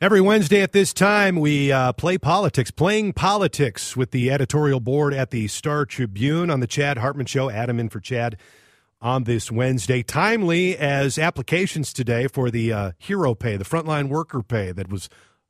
Every Wednesday at this time, we uh, play politics, playing politics with the editorial board at the Star Tribune on the Chad Hartman Show. Adam in for Chad on this Wednesday. Timely as applications today for the uh, hero pay, the frontline worker pay that was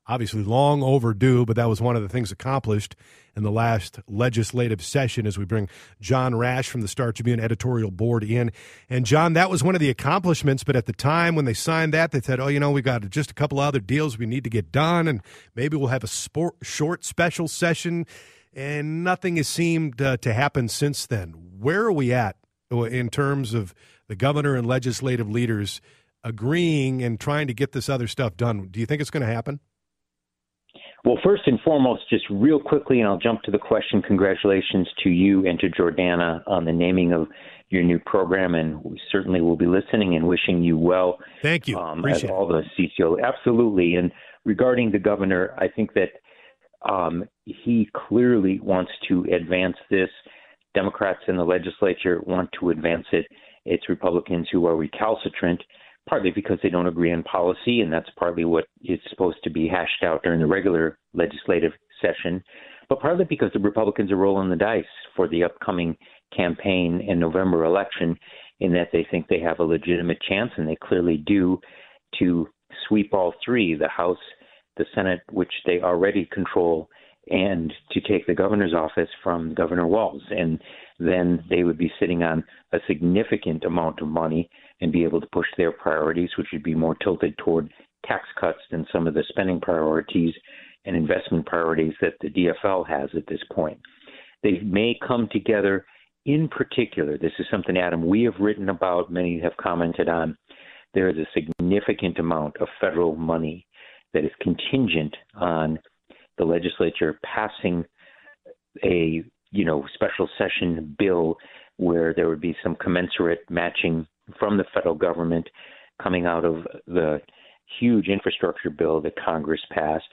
obviously long overdue, but that was one of the things accomplished in the last legislative session as we bring John Rash from the Star Tribune editorial board in. And John, that was one of the accomplishments, but at the time when they signed that, they said, oh, you know, we've got just a couple other deals we need to get done, and maybe we'll have a sport, short special session. And nothing has seemed uh, to happen since then. Where are we at in terms of the governor and legislative leaders agreeing and trying to get this other stuff done? Do you think it's going to happen? Well, first and foremost, just real quickly, and I'll jump to the question. Congratulations to you and to Jordana on the naming of your new program, and we certainly will be listening and wishing you well. Thank you. Um, as all the CCO, absolutely. And regarding the governor, I think that um, he clearly wants to advance this. Democrats in the legislature want to advance it. It's Republicans who are recalcitrant partly because they don't agree on policy, and that's partly what is supposed to be hashed out during the regular legislative session, but partly because the Republicans are rolling the dice for the upcoming campaign and November election, in that they think they have a legitimate chance, and they clearly do, to sweep all three the House, the Senate, which they already control, and to take the governor's office from Governor Walz. And then they would be sitting on a significant amount of money and be able to push their priorities, which would be more tilted toward tax cuts than some of the spending priorities and investment priorities that the DFL has at this point. They may come together in particular. This is something, Adam, we have written about, many have commented on. There is a significant amount of federal money that is contingent on the legislature passing a you know special session bill where there would be some commensurate matching from the federal government coming out of the huge infrastructure bill that Congress passed.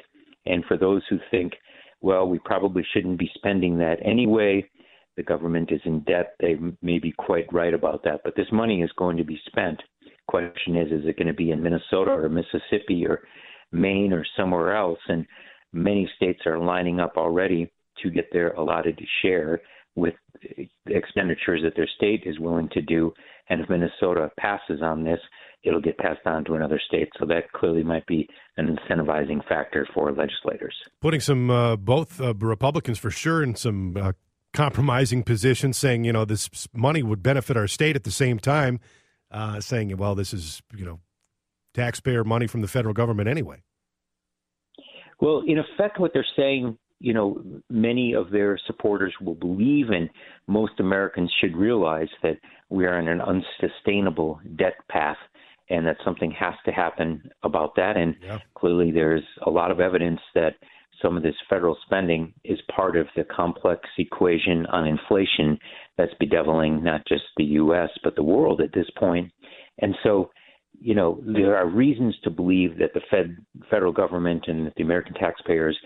And for those who think, well, we probably shouldn't be spending that anyway, the government is in debt, they may be quite right about that. But this money is going to be spent. Question is, is it going to be in Minnesota or Mississippi or Maine or somewhere else? And many states are lining up already to get their allotted share with expenditures that their state is willing to do. And if Minnesota passes on this, it'll get passed on to another state. So that clearly might be an incentivizing factor for legislators. Putting some, uh, both uh, Republicans for sure, in some uh, compromising positions, saying, you know, this money would benefit our state at the same time, uh, saying, well, this is, you know, taxpayer money from the federal government anyway. Well, in effect, what they're saying you know, many of their supporters will believe, and most Americans should realize that we are in an unsustainable debt path and that something has to happen about that. And yeah. clearly, there's a lot of evidence that some of this federal spending is part of the complex equation on inflation that's bedeviling not just the U.S., but the world at this point. And so, you know, there are reasons to believe that the Fed, federal government and the American taxpayers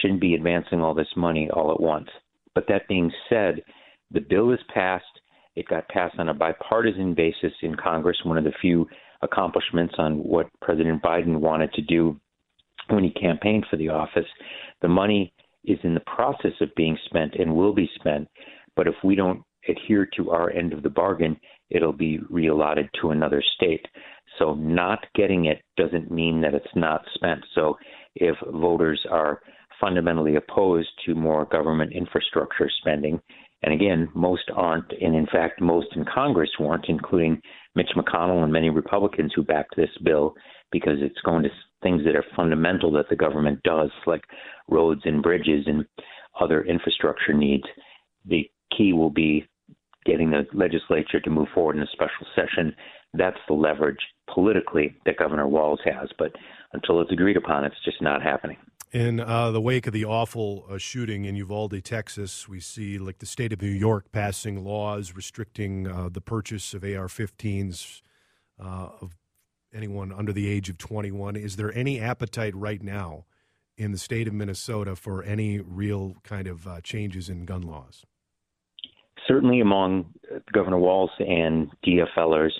shouldn't be advancing all this money all at once. But that being said, the bill is passed. It got passed on a bipartisan basis in Congress, one of the few accomplishments on what President Biden wanted to do when he campaigned for the office. The money is in the process of being spent and will be spent. But if we don't adhere to our end of the bargain, it'll be reallotted to another state. So not getting it doesn't mean that it's not spent. So if voters are fundamentally opposed to more government infrastructure spending. And again, most aren't, and in fact, most in Congress weren't, including Mitch McConnell and many Republicans who backed this bill because it's going to things that are fundamental that the government does, like roads and bridges and other infrastructure needs. The key will be getting the legislature to move forward in a special session. That's the leverage politically that Governor Walz has. But until it's agreed upon, it's just not happening. In uh, the wake of the awful uh, shooting in Uvalde, Texas, we see like the state of New York passing laws restricting uh, the purchase of AR-15s uh, of anyone under the age of 21. Is there any appetite right now in the state of Minnesota for any real kind of uh, changes in gun laws? Certainly, among uh, Governor Walz and DFLers,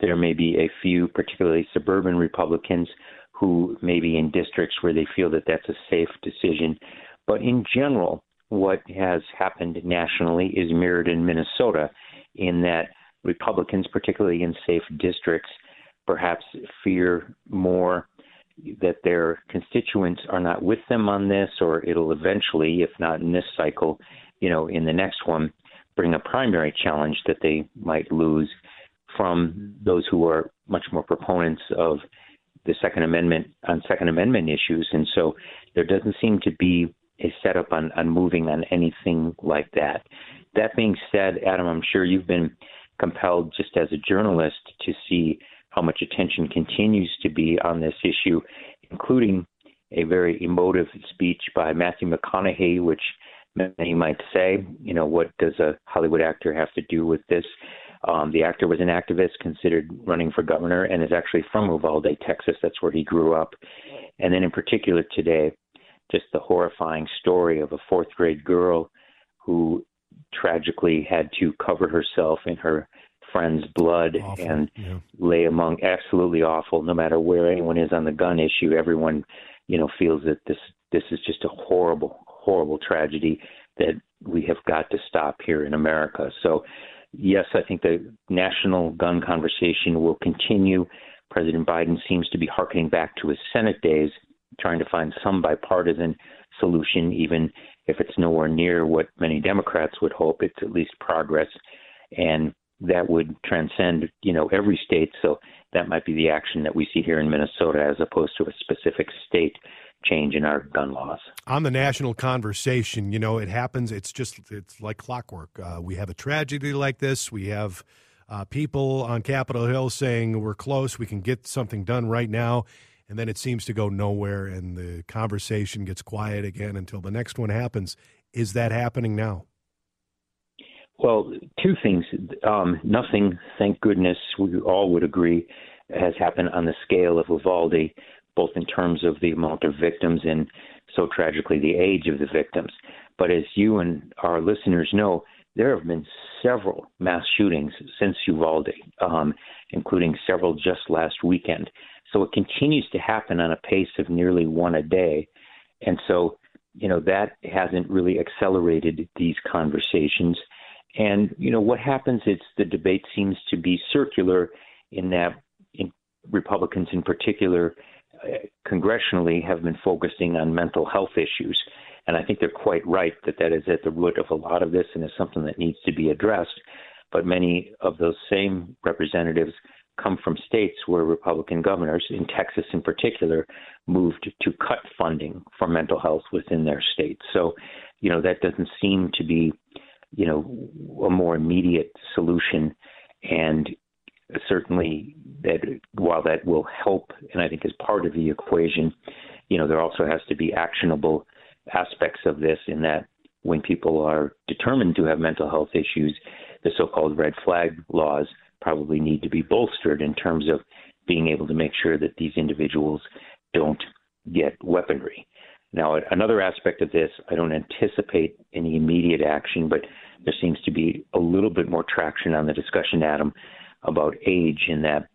there may be a few, particularly suburban Republicans, who may be in districts where they feel that that's a safe decision. But in general, what has happened nationally is mirrored in Minnesota, in that Republicans, particularly in safe districts, perhaps fear more that their constituents are not with them on this, or it'll eventually, if not in this cycle, you know, in the next one, bring a primary challenge that they might lose from those who are much more proponents of the Second Amendment on Second Amendment issues. And so there doesn't seem to be a setup on, on moving on anything like that. That being said, Adam, I'm sure you've been compelled just as a journalist to see how much attention continues to be on this issue, including a very emotive speech by Matthew McConaughey, which many might say, you know, what does a Hollywood actor have to do with this? Um, the actor was an activist considered running for governor and is actually from Uvalde, Texas. That's where he grew up. And then, in particular, today, just the horrifying story of a fourth grade girl who tragically had to cover herself in her friend's blood awful. and yeah. lay among absolutely awful no matter where anyone is on the gun issue everyone you know feels that this this is just a horrible horrible tragedy that we have got to stop here in America. So yes i think the national gun conversation will continue. President biden seems to be harkening back to his senate days trying to find some bipartisan solution even if it's nowhere near what many democrats would hope. It's at least progress and that would transcend, you know, every state. So that might be the action that we see here in Minnesota as opposed to a specific state change in our gun laws. On the national conversation, you know, it happens. It's just it's like clockwork. Uh, we have a tragedy like this. We have uh, people on Capitol Hill saying we're close. We can get something done right now. And then it seems to go nowhere, and the conversation gets quiet again until the next one happens. Is that happening now? Well, two things. Um, nothing, thank goodness, we all would agree, has happened on the scale of Uvalde, both in terms of the amount of victims and so tragically the age of the victims. But as you and our listeners know, there have been several mass shootings since Uvalde, um, including several just last weekend. So it continues to happen on a pace of nearly one a day. And so, you know, that hasn't really accelerated these conversations. And you know what happens is the debate seems to be circular in that in Republicans, in particular, uh, congressionally, have been focusing on mental health issues, and I think they're quite right that that is at the root of a lot of this and is something that needs to be addressed. But many of those same representatives come from states where Republican governors, in Texas in particular, moved to cut funding for mental health within their states. So, you know, that doesn't seem to be you know, a more immediate solution. And certainly that while that will help, and I think is part of the equation, you know, there also has to be actionable aspects of this in that when people are determined to have mental health issues, the so-called red flag laws probably need to be bolstered in terms of being able to make sure that these individuals don't get weaponry. Now, another aspect of this, I don't anticipate any immediate action, but there seems to be a little bit more traction on the discussion, Adam, about age in that,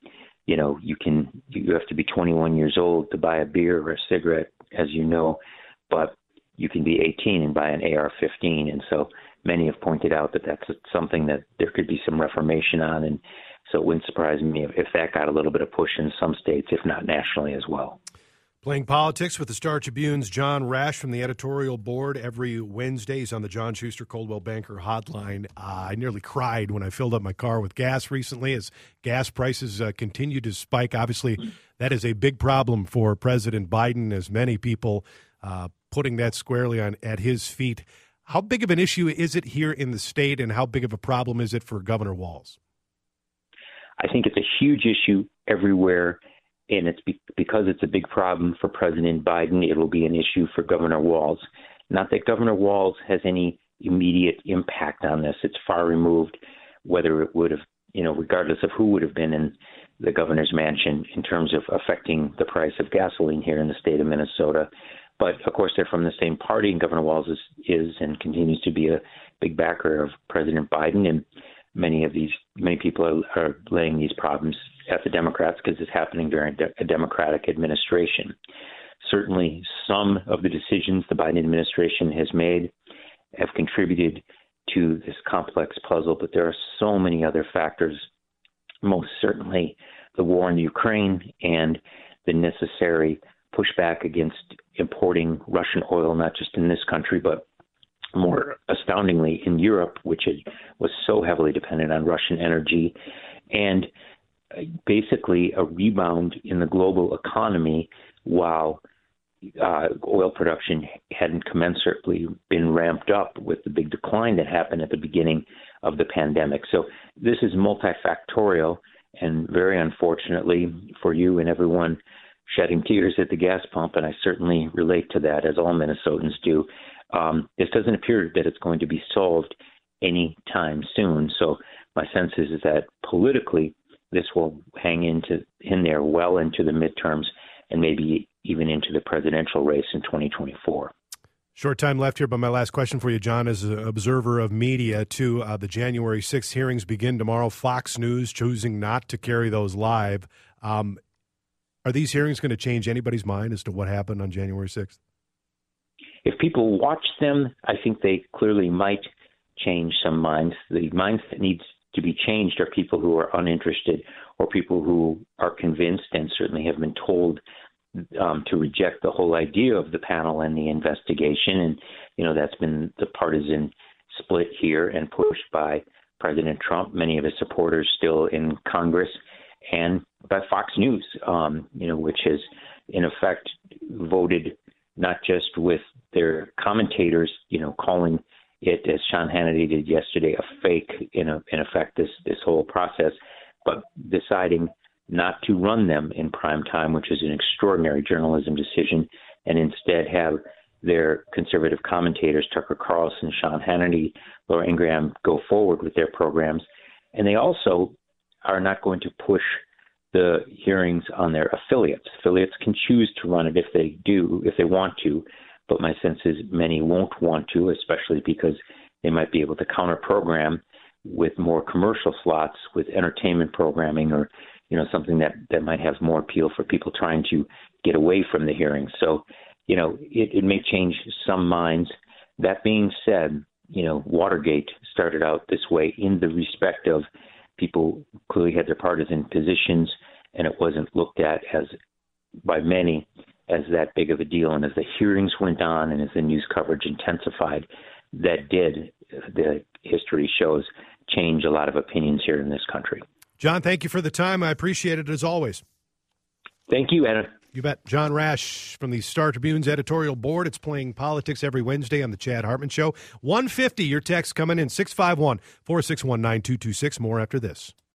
you know, you can you have to be 21 years old to buy a beer or a cigarette, as you know, but you can be 18 and buy an AR-15, and so many have pointed out that that's something that there could be some reformation on, and so it wouldn't surprise me if, if that got a little bit of push in some states, if not nationally as well. Playing politics with the Star Tribune's John Rash from the editorial board every Wednesday. He's on the John Schuster Coldwell Banker hotline. Uh, I nearly cried when I filled up my car with gas recently as gas prices uh, continue to spike. Obviously, that is a big problem for President Biden, as many people uh, putting that squarely on at his feet. How big of an issue is it here in the state, and how big of a problem is it for Governor Walz? I think it's a huge issue everywhere and it's be- because it's a big problem for President Biden, it will be an issue for Governor Walz. Not that Governor Walz has any immediate impact on this. It's far removed, whether it would have, you know, regardless of who would have been in the governor's mansion in terms of affecting the price of gasoline here in the state of Minnesota. But of course, they're from the same party, and Governor Walz is, is and continues to be a big backer of President Biden. And many of these, many people are, are laying these problems at the Democrats because it's happening during a Democratic administration. Certainly, some of the decisions the Biden administration has made have contributed to this complex puzzle, but there are so many other factors. Most certainly, the war in Ukraine and the necessary pushback against importing Russian oil, not just in this country, but more astoundingly in Europe, which was so heavily dependent on Russian energy, and basically a rebound in the global economy while uh, oil production hadn't commensurately been ramped up with the big decline that happened at the beginning of the pandemic. So this is multifactorial, and very unfortunately for you and everyone shedding tears at the gas pump, and I certainly relate to that, as all Minnesotans do. Um, this doesn't appear that it's going to be solved anytime soon. So my sense is, is that politically, this will hang into in there well into the midterms and maybe even into the presidential race in 2024. Short time left here, but my last question for you, John, as an observer of media, to uh, the January 6th hearings begin tomorrow. Fox News choosing not to carry those live. Um, are these hearings going to change anybody's mind as to what happened on January 6th? If people watch them, I think they clearly might change some minds. The minds that needs to be changed are people who are uninterested or people who are convinced and certainly have been told um, to reject the whole idea of the panel and the investigation. And, you know, that's been the partisan split here and pushed by President Trump, many of his supporters still in Congress, and by Fox News, um, you know, which has in effect voted not just with their commentators, you know, calling it as Sean Hannity did yesterday a fake in a, in effect this this whole process, but deciding not to run them in prime time, which is an extraordinary journalism decision, and instead have their conservative commentators, Tucker Carlson, Sean Hannity, Laura Ingraham, go forward with their programs. And they also are not going to push the hearings on their affiliates. Affiliates can choose to run it if they do, if they want to, but my sense is many won't want to, especially because they might be able to counter program with more commercial slots with entertainment programming or you know something that that might have more appeal for people trying to get away from the hearing. So, you know, it, it may change some minds. That being said, you know, Watergate started out this way in the respect of people clearly had their partisan positions, and it wasn't looked at as by many as that big of a deal. And as the hearings went on and as the news coverage intensified, that did, the history shows, change a lot of opinions here in this country. John, thank you for the time. I appreciate it as always. Thank you, Adam. You bet. John Rash from the Star Tribune's editorial board. It's playing politics every Wednesday on the Chad Hartman Show. 150, your text coming in 651 461 9226. More after this.